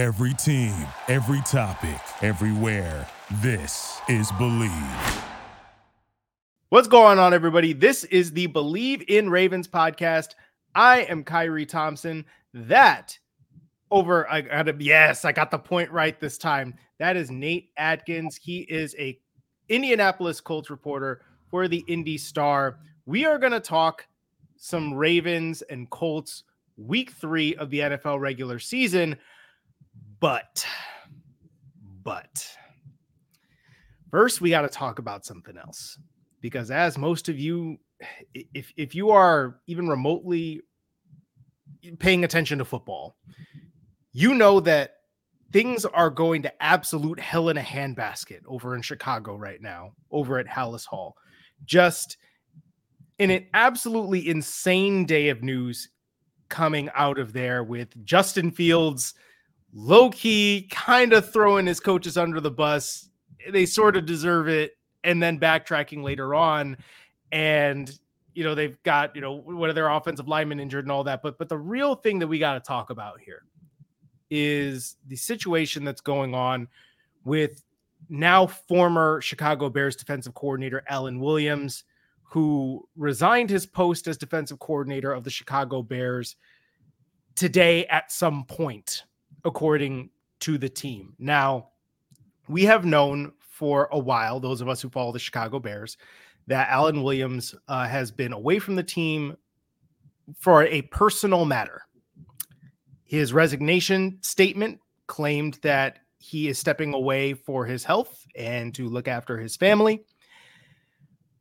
Every team, every topic, everywhere. This is Bleav. What's going on, everybody? This is the Bleav in Ravens podcast. I am Khari Thompson. That over, I got to, yes, I got the point right this time. That is Nate Atkins. He is a Indianapolis Colts reporter for the Indy Star. We are going to talk some Ravens and Colts week three of the NFL regular season. But, but, first we got to talk about something else because, as most of you, if if you are even remotely paying attention to football, you know that things are going to absolute hell in a handbasket over in Chicago right now, over at Halas Hall. Just in an absolutely insane day of news coming out of there with Justin Fields low key kind of throwing his coaches under the bus. They sort of deserve it. And then backtracking later on. And, you know, they've got, you know, one of their offensive linemen injured and all that. But, but the real thing that we got to talk about here is the situation that's going on with now former Chicago Bears defensive coordinator Alan Williams, who resigned his post as defensive coordinator of the Chicago Bears today at some point according to the team. Now, we have known for a while, those of us who follow the Chicago Bears, that Alan Williams uh, has been away from the team for a personal matter. His resignation statement claimed that he is stepping away for his health and to look after his family.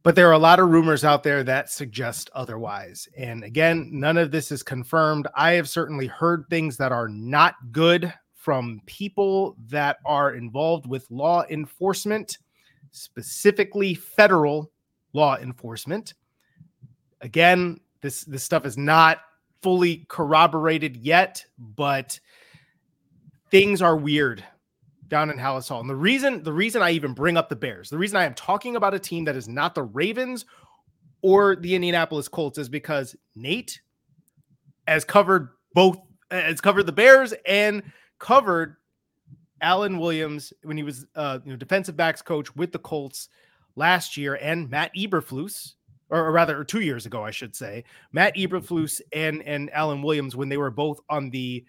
But there are a lot of rumors out there that suggest otherwise. And again, none of this is confirmed. I have certainly heard things that are not good from people that are involved with law enforcement, specifically federal law enforcement. Again, this this stuff is not fully corroborated yet, but things are weird down in Halas Hall. And the reason the reason I even bring up the Bears, the reason I am talking about a team that is not the Ravens or the Indianapolis Colts is because Nate has covered both has covered the Bears and covered Alan Williams when he was uh, you know defensive backs coach with the Colts last year and Matt Eberflus or, or rather or 2 years ago I should say Matt Eberflus and and Alan Williams when they were both on the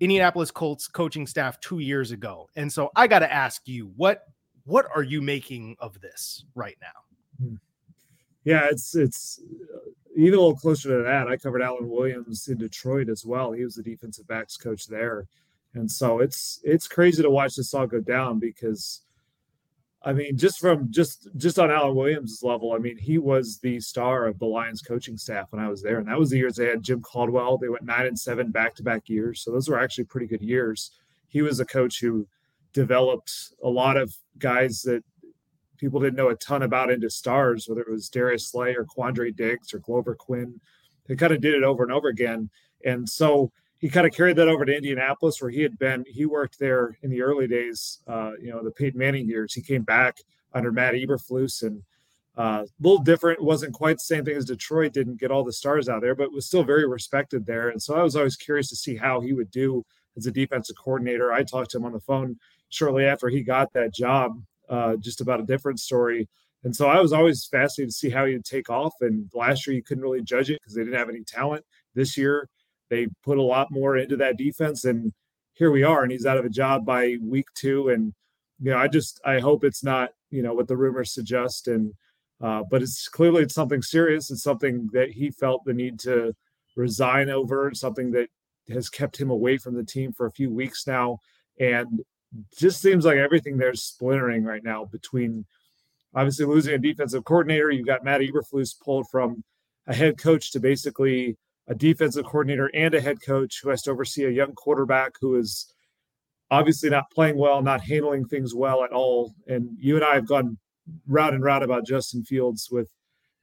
Indianapolis Colts coaching staff two years ago. And so I got to ask you, what what are you making of this right now? Hmm. Yeah, it's it's uh, even a little closer to that. I covered Alan Williams in Detroit as well. He was the defensive backs coach there, and so it's it's crazy to watch this all go down because I mean, just from just just on Alan Williams' level, I mean, he was the star of the Lions coaching staff when I was there, and that was the years they had Jim Caldwell. They went nine and seven back to back years, so those were actually pretty good years. He was a coach who developed a lot of guys that people didn't know a ton about into stars, whether it was Darius Slay or Quandre Diggs or Glover Quin. They kind of did it over and over again, and so he kind of carried that over to Indianapolis, where he had been. He worked there in the early days, uh, you know, the Peyton Manning years. He came back under Matt Eberflus, and uh, a little different. Wasn't quite the same thing as Detroit. Didn't get all the stars out there, but was still very respected there. And so I was always curious to see how he would do as a defensive coordinator. I talked to him on the phone shortly after he got that job, uh, just about a different story. And so I was always fascinated to see how he would take off. And last year you couldn't really judge it because they didn't have any talent. This year they put a lot more into that defense, and here we are. And he's out of a job by week two. And you know, I just I hope it's not you know what the rumors suggest. And uh, but it's clearly it's something serious. It's something that he felt the need to resign over. Something that has kept him away from the team for a few weeks now, and just seems like everything there's splintering right now between obviously losing a defensive coordinator. You've got Matt Eberflus pulled from a head coach to basically a defensive coordinator and a head coach who has to oversee a young quarterback who is obviously not playing well, not handling things well at all. And you and I have gone round and round about Justin Fields with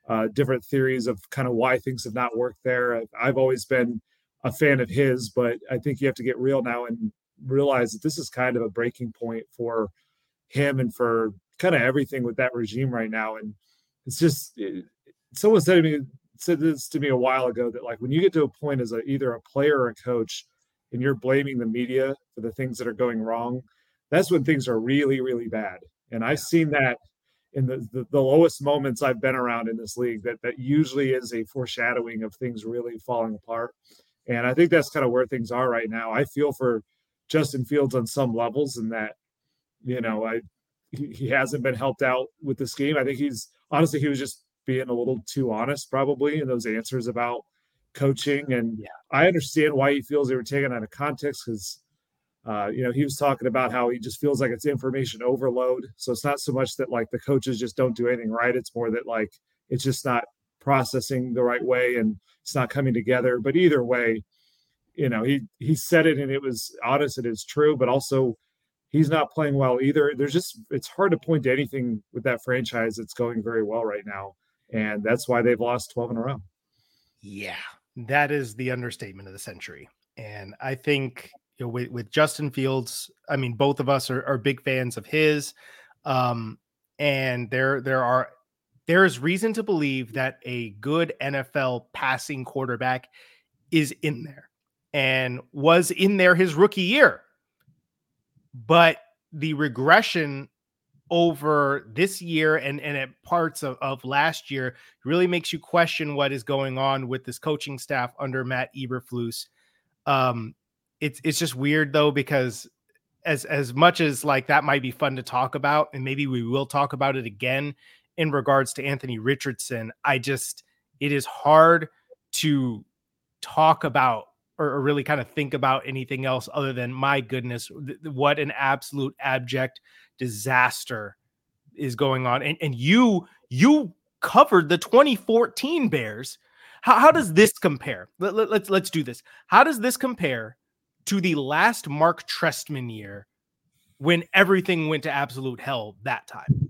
uh, different theories of kind of why things have not worked there. I've always been a fan of his, but I think you have to get real now and realize that this is kind of a breaking point for him and for kind of everything with that regime right now. And it's just, it, someone said to me said this to me a while ago that like when you get to a point as a either a player or a coach and you're blaming the media for the things that are going wrong, that's when things are really, really bad. And I've seen that in the, the, the, lowest moments I've been around in this league that that usually is a foreshadowing of things really falling apart. And I think that's kind of where things are right now. I feel for Justin Fields on some levels and that, you know, I he hasn't been helped out with this game. I think he's honestly he was just being a little too honest probably in those answers about coaching. And yeah. I understand why he feels they were taken out of context because uh, you know, he was talking about how he just feels like it's information overload. So it's not so much that like the coaches just don't do anything right. It's more that like it's just not processing the right way and it's not coming together. But either way, you know, he he said it and it was honest and it's true, but also he's not playing well either. There's just it's hard to point to anything with that franchise that's going very well right now. And that's why they've lost 12 in a row. Yeah, that is the understatement of the century. And I think you know, with, with Justin Fields, I mean, both of us are, are big fans of his. Um, and there there are there is reason to believe that a good NFL passing quarterback is in there and was in there his rookie year. But the regression over this year and, and at parts of, of last year really makes you question what is going on with this coaching staff under Matt Eberflus. Um, it's it's just weird though because as as much as like that might be fun to talk about and maybe we will talk about it again in regards to Anthony Richardson, I just it is hard to talk about or, or really kind of think about anything else other than my goodness, th- what an absolute abject disaster is going on. And and you you covered the 2014 Bears. How, how does this compare? Let, let, let's let's do this. How does this compare to the last Mark Trestman year when everything went to absolute hell that time.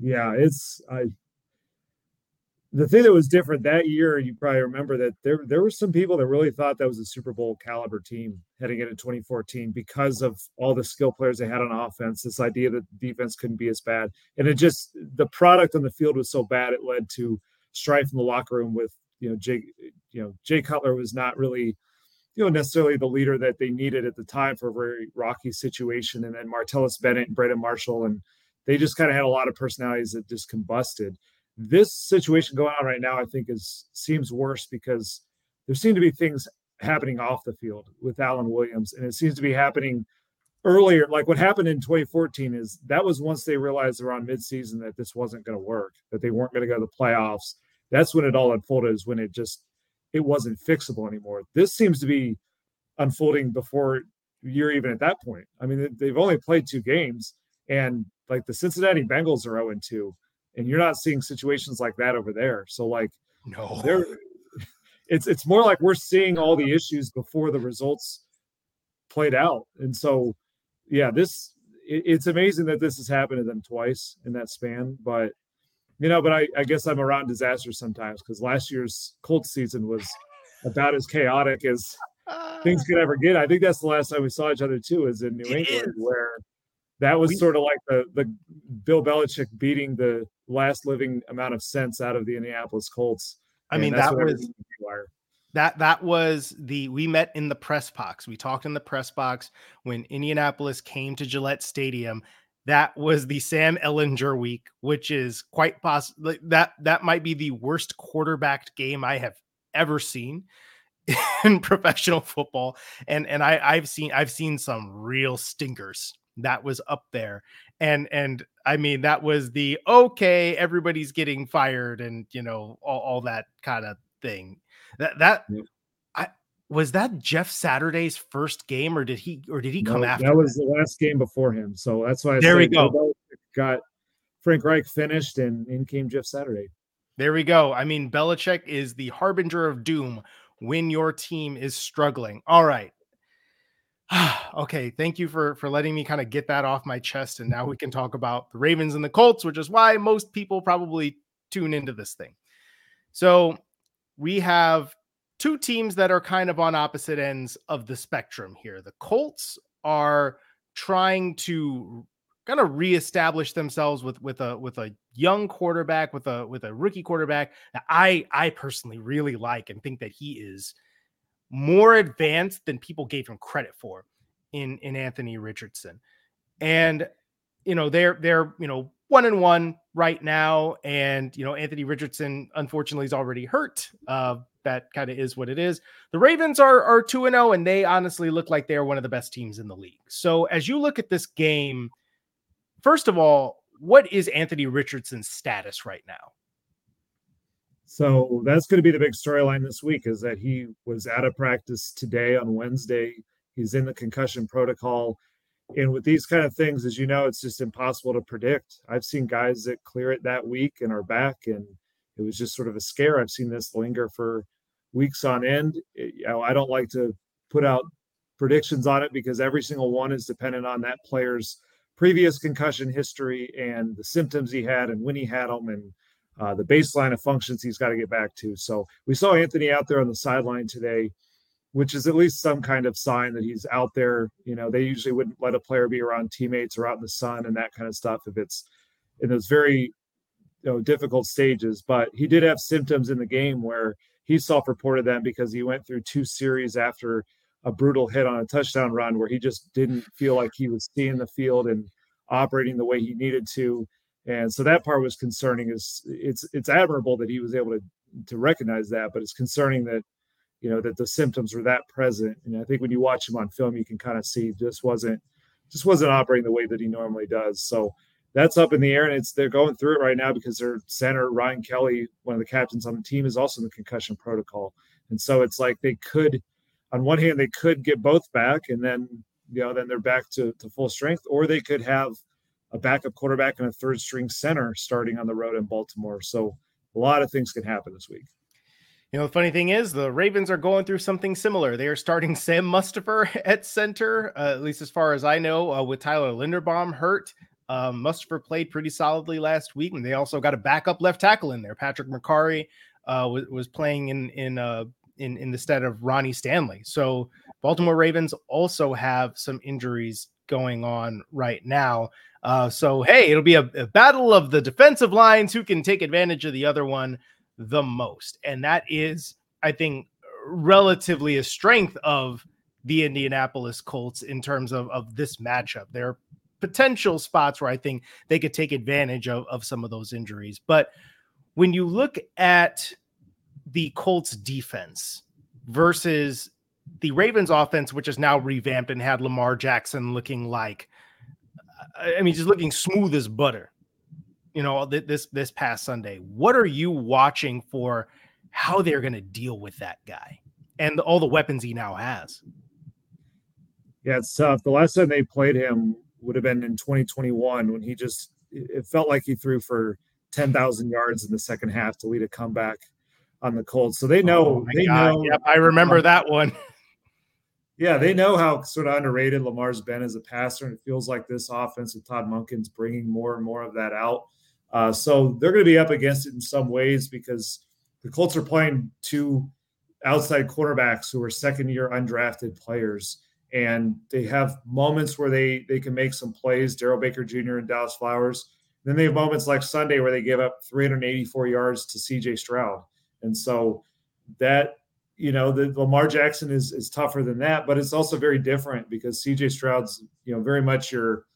Yeah, it's I the thing that was different that year, you probably remember that there there were some people that really thought that was a Super Bowl caliber team heading into 2014 because of all the skill players they had on offense. This idea that defense couldn't be as bad, and it just the product on the field was so bad it led to strife in the locker room with you know Jay you know Jay Cutler was not really you know necessarily the leader that they needed at the time for a very rocky situation. And then Martellus Bennett and Brandon Marshall, and they just kind of had a lot of personalities that just combusted. This situation going on right now, I think, is seems worse because there seem to be things happening off the field with Alan Williams, and it seems to be happening earlier. Like what happened in 2014 is that was once they realized around midseason that this wasn't going to work, that they weren't going to go to the playoffs. That's when it all unfolded. Is when it just it wasn't fixable anymore. This seems to be unfolding before you're even at that point. I mean, they've only played two games, and like the Cincinnati Bengals are 0 2, and you're not seeing situations like that over there. So, like, no, they're it's it's more like we're seeing all the issues before the results played out. And so, yeah, this it, it's amazing that this has happened to them twice in that span, but you know, but I, I guess I'm around disasters sometimes because last year's Colts season was about as chaotic as things could ever get. I think that's the last time we saw each other too, is in New it England, is. where that was we, sort of like the the Bill Belichick beating the last living amount of sense out of the Indianapolis Colts. I mean, that was that that was the we met in the press box. We talked in the press box when Indianapolis came to Gillette Stadium that was the Sam Ehlinger week, which is quite possible that that might be the worst quarterbacked game I have ever seen in professional football. And and I I've seen I've seen some real stinkers that was up there. And and I mean that was the okay, everybody's getting fired and you know all, all that kind of thing. That that I was that Jeff Saturday's first game, or did he or did he come no, after? That was that? the last game before him. So that's why I there we go. Got Frank Reich finished, and in came Jeff Saturday. There we go. I mean, Belichick is the harbinger of doom when your team is struggling. All right. okay, thank you for for letting me kind of get that off my chest, and now we can talk about the Ravens and the Colts, which is why most people probably tune into this thing. So we have two teams that are kind of on opposite ends of the spectrum here. The Colts are trying to kind of reestablish themselves with with a with a young quarterback with a with a rookie quarterback that I I personally really like and think that he is more advanced than people gave him credit for in in Anthony Richardson. And you know, they're they're, you know, one and one right now and you know, Anthony Richardson unfortunately is already hurt. Uh that kind of is what it is. The Ravens are are 2 and 0 and they honestly look like they're one of the best teams in the league. So as you look at this game, first of all, what is Anthony Richardson's status right now? So that's going to be the big storyline this week is that he was out of practice today on Wednesday. He's in the concussion protocol. And with these kind of things, as you know, it's just impossible to predict. I've seen guys that clear it that week and are back, and it was just sort of a scare. I've seen this linger for weeks on end. It, you know, I don't like to put out predictions on it because every single one is dependent on that player's previous concussion history and the symptoms he had and when he had them and uh, the baseline of functions he's got to get back to. So we saw Anthony out there on the sideline today, which is at least some kind of sign that he's out there. You know, they usually wouldn't let a player be around teammates or out in the sun and that kind of stuff if it's in those very you know difficult stages. But he did have symptoms in the game where he self-reported them because he went through two series after a brutal hit on a touchdown run where he just didn't feel like he was seeing the field and operating the way he needed to and so that part was concerning is it's it's admirable that he was able to to recognize that but it's concerning that you know that the symptoms were that present. And i think when you watch him on film you can kind of see this wasn't just wasn't operating the way that he normally does. So that's up in the air and it's they're going through it right now because their center ryan kelly one of the captains on the team is also in the concussion protocol. And so it's like they could on one hand they could get both back and then you know then they're back to, to full strength or they could have a backup quarterback and a third string center starting on the road in Baltimore. So a lot of things can happen this week. You know, the funny thing is, the Ravens are going through something similar. They are starting Sam Mustipher at center, uh, at least as far as I know, uh, with Tyler Linderbaum hurt. Um, played pretty solidly last week, and they also got a backup left tackle in there. Patrick Mekari uh, was, was playing in in uh, in in the stead of Ronnie Stanley. So Baltimore Ravens also have some injuries going on right now. Uh, so hey, it'll be a, a, battle of the defensive lines who can take advantage of the other one the most, and that is, I think, relatively a strength of the Indianapolis Colts in terms of of this matchup. There are potential spots where I think they could take advantage of, of some of those injuries, but when you look at the Colts defense versus the Ravens offense, which is now revamped and had Lamar Jackson looking like I mean, just looking smooth as butter. You know, this this past Sunday. What are you watching for? How they're going to deal with that guy and all the weapons he now has? Yeah, it's tough. The last time they played him would have been in 2021 when he just it felt like he threw for 10,000 yards in the second half to lead a comeback on the Colts. So they oh know oh they God. know. Yep, I remember that one. Yeah, they know how sort of underrated Lamar's been as a passer, and it feels like this offense with Todd Monken's bringing more and more of that out. Uh, so they're going to be up against it in some ways because the Colts are playing two outside quarterbacks who are second-year undrafted players, and they have moments where they they can make some plays. Darrell Baker Jr. and Dallas Flowers. Then they have moments like Sunday where they give up 384 yards to C.J. Stroud, and so that you know, the Lamar Jackson is is tougher than that, but it's also very different because CJ Stroud's, you know, very much your,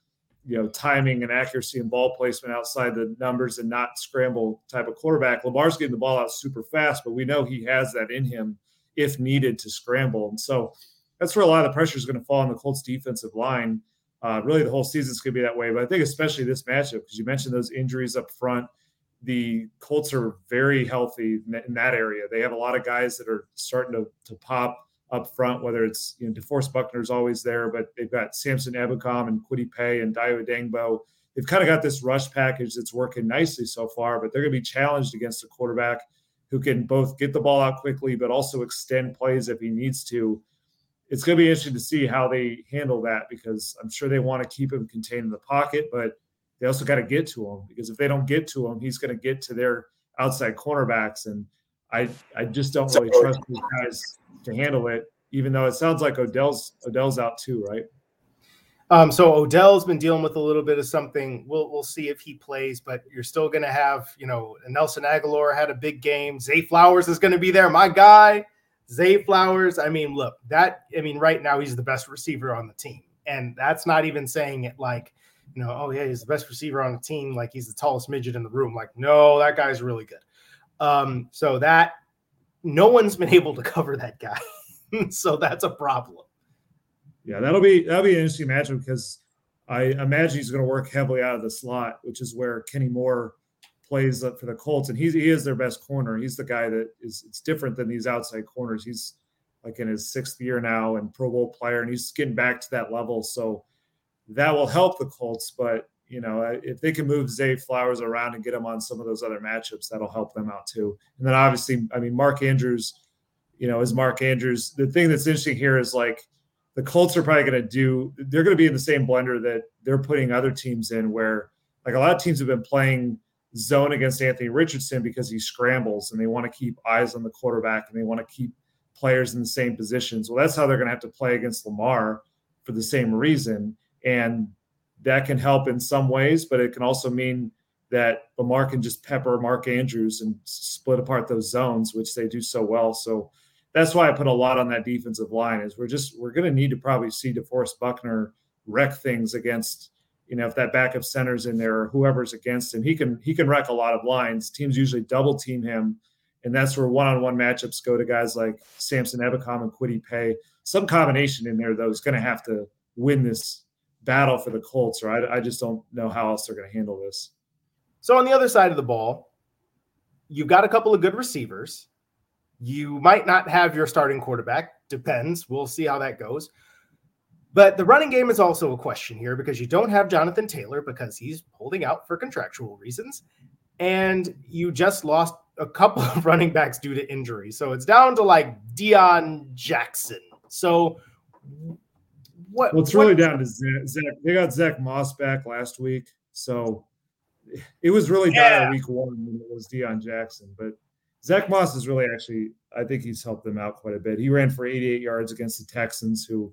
you know, timing and accuracy and ball placement outside the numbers and not scramble type of quarterback. Lamar's getting the ball out super fast, but we know he has that in him if needed to scramble. And so that's where a lot of the pressure is going to fall on the Colts defensive line. Uh, really, the whole season's going to be that way. But I think especially this matchup because you mentioned those injuries up front the Colts are very healthy in that area. They have a lot of guys that are starting to, to pop up front, whether it's, you know, DeForest Buckner's always there, but they've got Samson Ebukam and Kwity Paye and Dayo Odeyingbo. They've kind of got this rush package that's working nicely so far, but they're going to be challenged against a quarterback who can both get the ball out quickly, but also extend plays if he needs to. It's going to be interesting to see how they handle that because I'm sure they want to keep him contained in the pocket, but – they also got to get to him because if they don't get to him, he's going to get to their outside cornerbacks. And I I just don't really trust these guys to handle it, even though it sounds like Odell's Odell's out too, right? Um, so Odell's been dealing with a little bit of something. We'll we'll see if he plays, but you're still going to have, you know, Nelson Agholor had a big game. Zay Flowers is going to be there, my guy. Zay Flowers, I mean, look, that I mean, right now he's the best receiver on the team. And that's not even saying it like, you know, oh yeah, he's the best receiver on the team, like he's the tallest midget in the room. Like, no, that guy's really good. Um, so that no one's been able to cover that guy. so that's a problem. Yeah, that'll be that'll be an interesting matchup because I imagine he's going to work heavily out of the slot, which is where Kenny Moore plays for the Colts, and he's he is their best corner. He's the guy that is it's different than these outside corners. He's like in his sixth year now and Pro Bowl player, and he's getting back to that level. So that will help the Colts. But you know, if they can move Zay Flowers around and get him on some of those other matchups, that'll help them out too. And then obviously, I mean, Mark Andrews, you know, is Mark Andrews. The thing that's interesting here is like the Colts are probably going to do. They're going to be in the same blender that they're putting other teams in, where like a lot of teams have been playing zone against Anthony Richardson because he scrambles and they want to keep eyes on the quarterback and they want to keep players in the same positions. Well, that's how they're going to have to play against Lamar for the same reason. And that can help in some ways, but it can also mean that Lamar can just pepper Mark Andrews and split apart those zones, which they do so well. So that's why I put a lot on that defensive line. Is we're just we're going to need to probably see DeForest Buckner wreck things against you know if that backup center's in there or whoever's against him. He can he can wreck a lot of lines. Teams usually double team him and that's where one-on-one matchups go to guys like Samson Ebukam and Kwity Paye. Some combination in there though is going to have to win this battle for the Colts, or I, just don't know how else they're going to handle this. So on the other side of the ball, you've got a couple of good receivers. You might not have your starting quarterback. Depends. We'll see how that goes. But the running game is also a question here because you don't have Jonathan Taylor because he's holding out for contractual reasons. And you just lost a couple of running backs due to injury. So it's down to like Deon Jackson. So what? Well, it's really what, down to Zach, Zach, They got Zach Moss back last week. So it was really yeah. dire week one when it was Deon Jackson. But Zach Moss is really actually, I think he's helped them out quite a bit. He ran for 88 yards against the Texans, who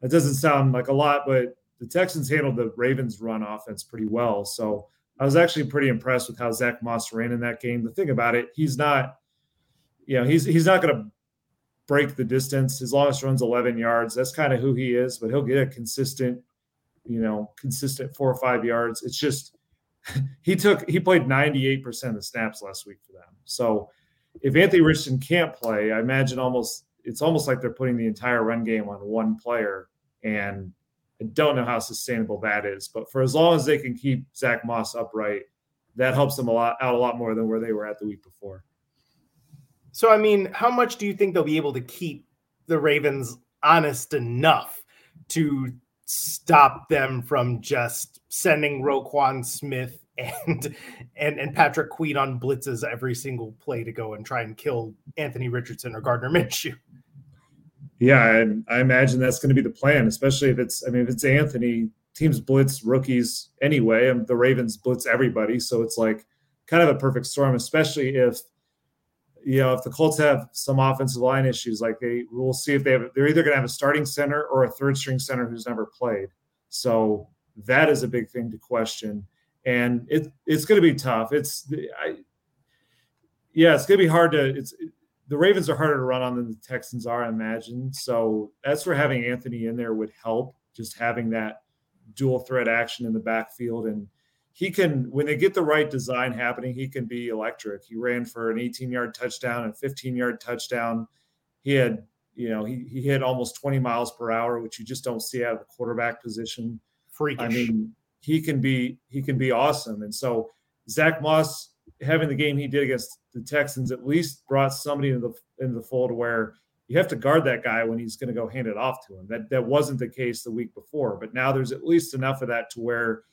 that doesn't sound like a lot, but the Texans handled the Ravens' run offense pretty well. So I was actually pretty impressed with how Zach Moss ran in that game. The thing about it, he's not, you know, he's he's not going to break the distance. His longest run's 11 yards. That's kind of who he is, but he'll get a consistent, you know, consistent four or five yards. It's just he took he played 98% of the snaps last week for them. So if Anthony Richardson can't play, I imagine almost it's almost like they're putting the entire run game on one player and I don't know how sustainable that is, but for as long as they can keep Zach Moss upright, that helps them a lot out a lot more than where they were at the week before. So, I mean, how much do you think they'll be able to keep the Ravens honest enough to stop them from just sending Roquan Smith and and and Patrick Queen on blitzes every single play to go and try and kill Anthony Richardson or Gardner Minshew? Yeah, and I imagine that's going to be the plan, especially if it's. I mean, if it's Anthony, teams blitz rookies anyway, and the Ravens blitz everybody, so it's like kind of a perfect storm. Especially if you know if the Colts have some offensive line issues, like they we'll see if they have. They're either going to have a starting center or a third string center who's never played. So that is a big thing to question, and it it's going to be tough. It's I, yeah, it's going to be hard to. It's the Ravens are harder to run on than the Texans are, I imagine. So that's where having Anthony in there would help, just having that dual threat action in the backfield. And he can, when they get the right design happening, he can be electric. He ran for an 18 yard touchdown and 15 yard touchdown. He had, you know, he, he hit almost 20 miles per hour, which you just don't see out of the quarterback position. Freakish. I mean, he can be, he can be awesome. And so Zach Moss having the game he did against the Texans at least brought somebody into the into the fold where you have to guard that guy when he's going to go hand it off to him. That that wasn't the case the week before, but now there's at least enough of that to where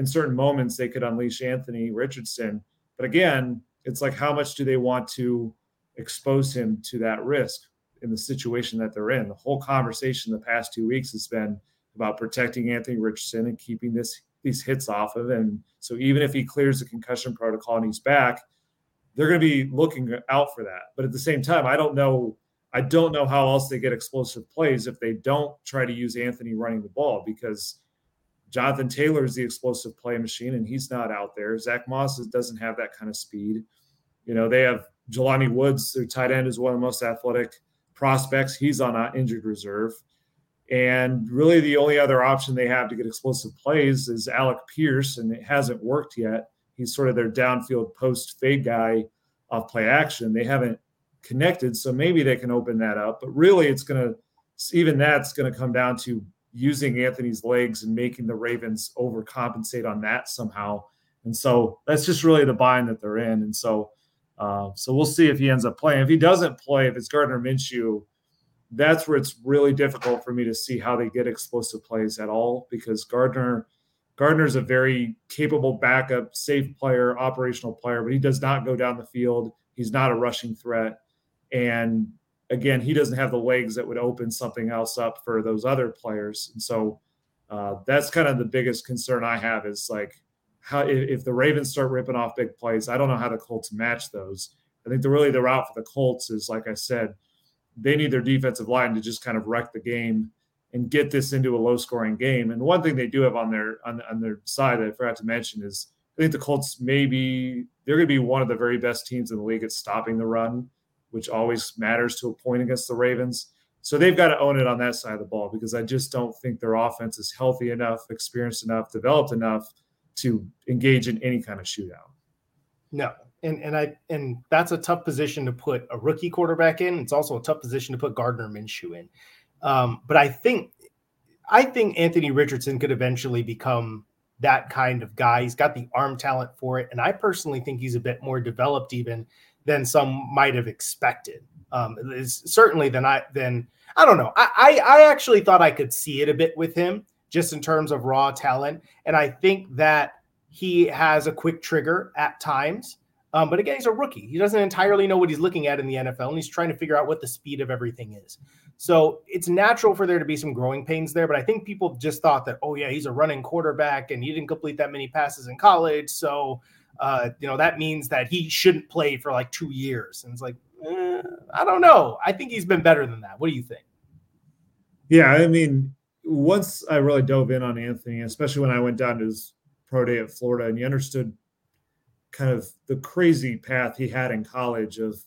in certain moments they could unleash Anthony Richardson. But again, it's like how much do they want to expose him to that risk in the situation that they're in? The whole conversation the past two weeks has been about protecting Anthony Richardson and keeping this these hits off of him. So even if he clears the concussion protocol and he's back, they're going to be looking out for that. But at the same time, I don't know. I don't know how else they get explosive plays if they don't try to use Anthony running the ball because Jonathan Taylor is the explosive play machine and he's not out there. Zach Moss doesn't have that kind of speed. You know, they have Jelani Woods, their tight end, is one of the most athletic prospects. He's on injured reserve. And really, the only other option they have to get explosive plays is Alec Pierce, and it hasn't worked yet. He's sort of their downfield post fade guy off play action. They haven't connected, so maybe they can open that up. But really, it's going to, even that's going to come down to using Anthony's legs and making the Ravens overcompensate on that somehow. And so that's just really the bind that they're in. And so, uh, so we'll see if he ends up playing. If he doesn't play, if it's Gardner Minshew, that's where it's really difficult for me to see how they get explosive plays at all because Gardner Gardner's a very capable backup, safe player, operational player, but he does not go down the field. He's not a rushing threat. And again, he doesn't have the legs that would open something else up for those other players. And so uh, that's kind of the biggest concern I have is like how if the Ravens start ripping off big plays, I don't know how the Colts match those. I think the really the route for the Colts is like I said, they need their defensive line to just kind of wreck the game and get this into a low scoring game. And one thing they do have on their on, on their side that I forgot to mention is I think the Colts maybe they're going to be one of the very best teams in the league at stopping the run, which always matters to a point against the Ravens. So they've got to own it on that side of the ball because I just don't think their offense is healthy enough, experienced enough, developed enough to engage in any kind of shootout. No. And and I and that's a tough position to put a rookie quarterback in. It's also a tough position to put Gardner Minshew in. Um, but I think I think Anthony Richardson could eventually become that kind of guy. He's got the arm talent for it, and I personally think he's a bit more developed even than some might have expected. Um, certainly than I than I don't know. I, I I actually thought I could see it a bit with him just in terms of raw talent, and I think that he has a quick trigger at times. Um, but again, he's a rookie. He doesn't entirely know what he's looking at in the NFL, and he's trying to figure out what the speed of everything is. So it's natural for there to be some growing pains there. But I think people just thought that, oh, yeah, he's a running quarterback and he didn't complete that many passes in college. So, uh, you know, that means that he shouldn't play for like two years. And it's like, eh, I don't know. I think he's been better than that. What do you think? Yeah. I mean, once I really dove in on Anthony, especially when I went down to his pro day at Florida and you understood kind of the crazy path he had in college of,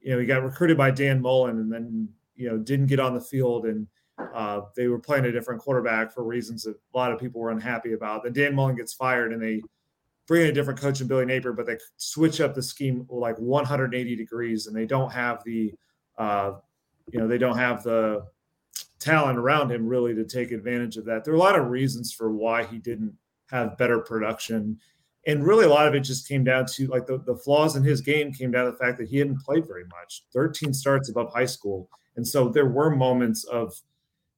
you know, he got recruited by Dan Mullen and then, you know, didn't get on the field and uh, they were playing a different quarterback for reasons that a lot of people were unhappy about. Then Dan Mullen gets fired and they bring in a different coach in Billy Napier, but they switch up the scheme like 180 degrees and they don't have the, uh, you know, they don't have the talent around him really to take advantage of that. There are a lot of reasons for why he didn't have better production and really a lot of it just came down to like the, the flaws in his game came down to the fact that he hadn't played very much 13 starts above high school and so there were moments of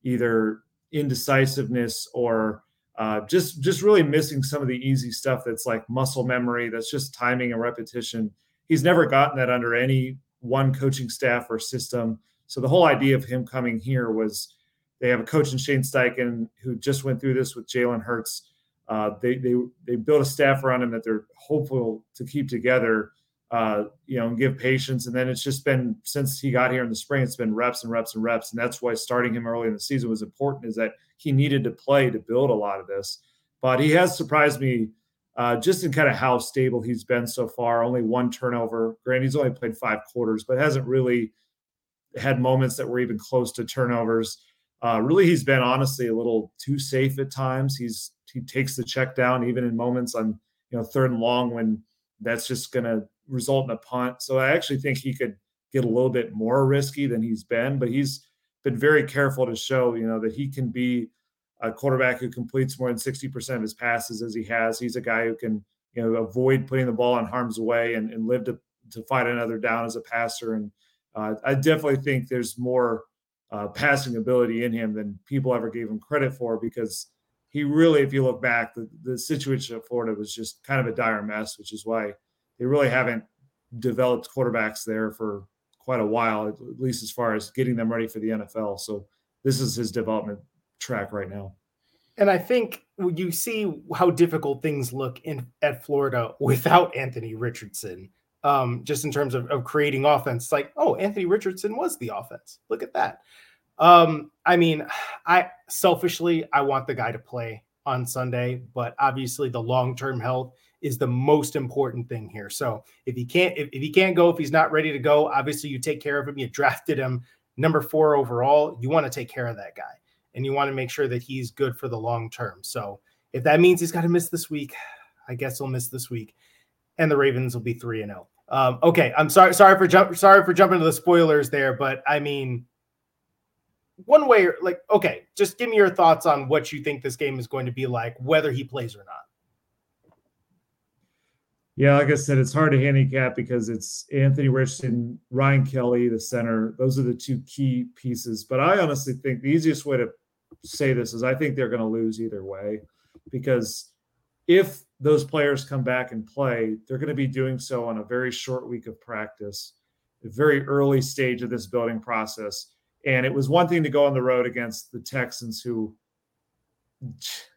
either indecisiveness or uh, just just really missing some of the easy stuff that's like muscle memory that's just timing and repetition. He's never gotten that under any one coaching staff or system. So the whole idea of him coming here was they have a coach in shane steichen who just went through this with jalen hurts. Uh, they they they build a staff around him that they're hopeful to keep together, uh, you know, and give patience. And then it's just been since he got here in the spring, it's been reps and reps and reps, and that's why starting him early in the season was important. Is that he needed to play to build a lot of this, but he has surprised me. Uh, just in kind of how stable he's been so far, only one turnover. Granted, he's only played five quarters, but hasn't really had moments that were even close to turnovers. Uh, really, he's been honestly a little too safe at times. He's he takes the check down even in moments on you know third and long when that's just going to result in a punt. So I actually think he could get a little bit more risky than he's been, but he's been very careful to show you know that he can be a quarterback who completes more than 60% of his passes as he has. He's a guy who can you know avoid putting the ball in harm's way and, and live to to fight another down as a passer. And uh, I definitely think there's more uh, passing ability in him than people ever gave him credit for because he really, if you look back, the, the situation at Florida was just kind of a dire mess, which is why they really haven't developed quarterbacks there for quite a while, at least as far as getting them ready for the NFL. So this is his development track right now. And I think you see how difficult things look in at Florida without Anthony Richardson. Um, just in terms of, of creating offense, it's like, oh, Anthony Richardson was the offense. Look at that. Um, I mean, I selfishly I want the guy to play on Sunday, but obviously the long-term health is the most important thing here. So if he can't if, if he can't go, if he's not ready to go, obviously you take care of him. You drafted him number four overall, you want to take care of that guy and you want to make sure that he's good for the long term. So if that means he's got to miss this week, I guess he'll miss this week, and the Ravens will be three and zero. Oh. Um, okay, I'm sorry, sorry for jump, sorry for jumping to the spoilers there, but I mean, one way, like, okay, just give me your thoughts on what you think this game is going to be like, whether he plays or not. Yeah, like I said, it's hard to handicap because it's Anthony Richardson, Ryan Kelly, the center. Those are the two key pieces. But I honestly think the easiest way to say this is I think they're going to lose either way because if those players come back and play, they're going to be doing so on a very short week of practice, a very early stage of this building process. And it was one thing to go on the road against the Texans, who,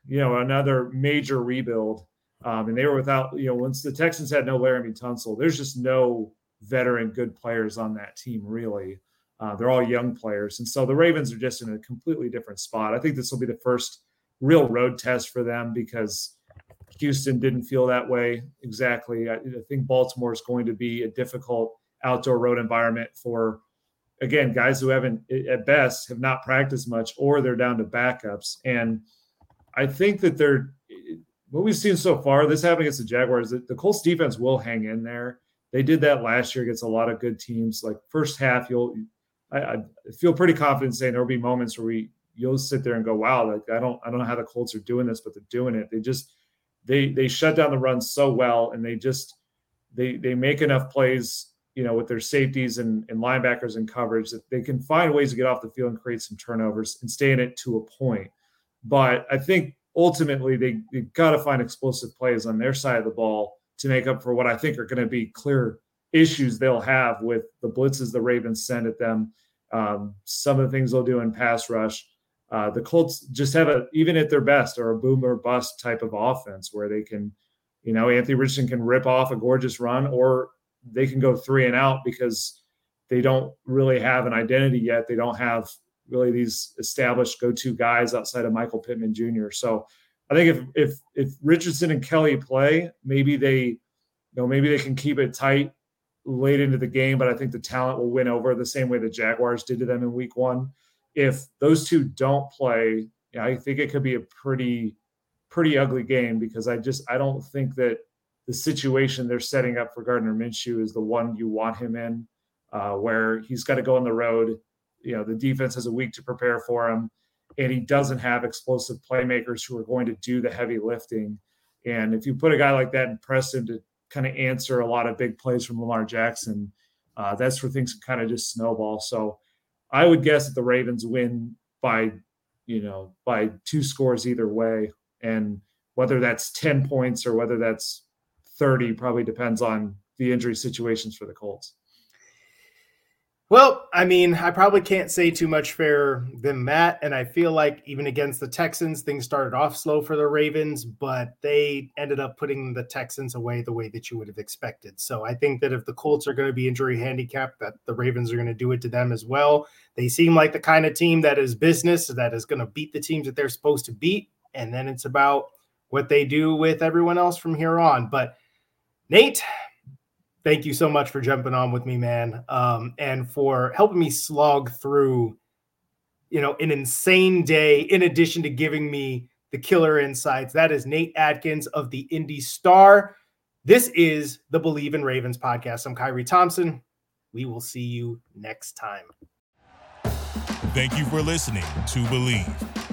you know, another major rebuild um, and they were without, you know, once the Texans had no Laremy Tunsil, there's just no veteran good players on that team, really. Uh, they're all young players. And so the Ravens are just in a completely different spot. I think this will be the first real road test for them because Houston didn't feel that way exactly. I, I think Baltimore is going to be a difficult outdoor road environment for, again, guys who haven't, at best, have not practiced much or they're down to backups. And I think that they're, what we've seen so far, this happened against the Jaguars, the, the Colts defense will hang in there. They did that last year against a lot of good teams. Like first half, you'll I, I feel pretty confident saying there will be moments where we you'll sit there and go, wow, like I don't I don't know how the Colts are doing this, but they're doing it. They just they they shut down the run so well and they just they they make enough plays you know, with their safeties and, and linebackers and coverage that they can find ways to get off the field and create some turnovers and stay in it to a point. But I think ultimately they, they've got to find explosive plays on their side of the ball to make up for what I think are going to be clear issues they'll have with the blitzes the Ravens send at them. Um, some of the things they'll do in pass rush. Uh, the Colts just have a, even at their best, or a boom or bust type of offense where they can, you know, Anthony Richardson can rip off a gorgeous run, or they can go three and out because they don't really have an identity yet. They don't have really these established go-to guys outside of Michael Pittman Jr. So I think if if if Richardson and Kelly play, maybe they, you know, maybe they can keep it tight late into the game. But I think the talent will win over the same way the Jaguars did to them in Week One. If those two don't play, I think it could be a pretty pretty ugly game because I just I don't think that the situation they're setting up for Gardner Minshew is the one you want him in, uh, where he's got to go on the road. You know the defense has a week to prepare for him and he doesn't have explosive playmakers who are going to do the heavy lifting. And if you put a guy like that and press him to kind of answer a lot of big plays from lamar jackson uh, that's where things can kind of just snowball. So i would guess that the ravens win by you know by two scores either way. And whether that's 10 points or whether that's 30 probably depends on the injury situations for the colts well, I mean, I probably can't say too much fairer than that. And I feel like even against the Texans, things started off slow for the Ravens, but they ended up putting the Texans away the way that you would have expected. So I think that if the Colts are going to be injury handicapped, that the Ravens are going to do it to them as well. They seem like the kind of team that is business, that is going to beat the teams that they're supposed to beat. And then it's about what they do with everyone else from here on. But Nate, thank you so much for jumping on with me, man, um, and for helping me slog through, you know, an insane day. In addition to giving me the killer insights, that is Nate Atkins of the Indy Star. This is the Bleav in Ravens podcast. I'm Khari Thompson. We will see you next time. Thank you for listening to Bleav.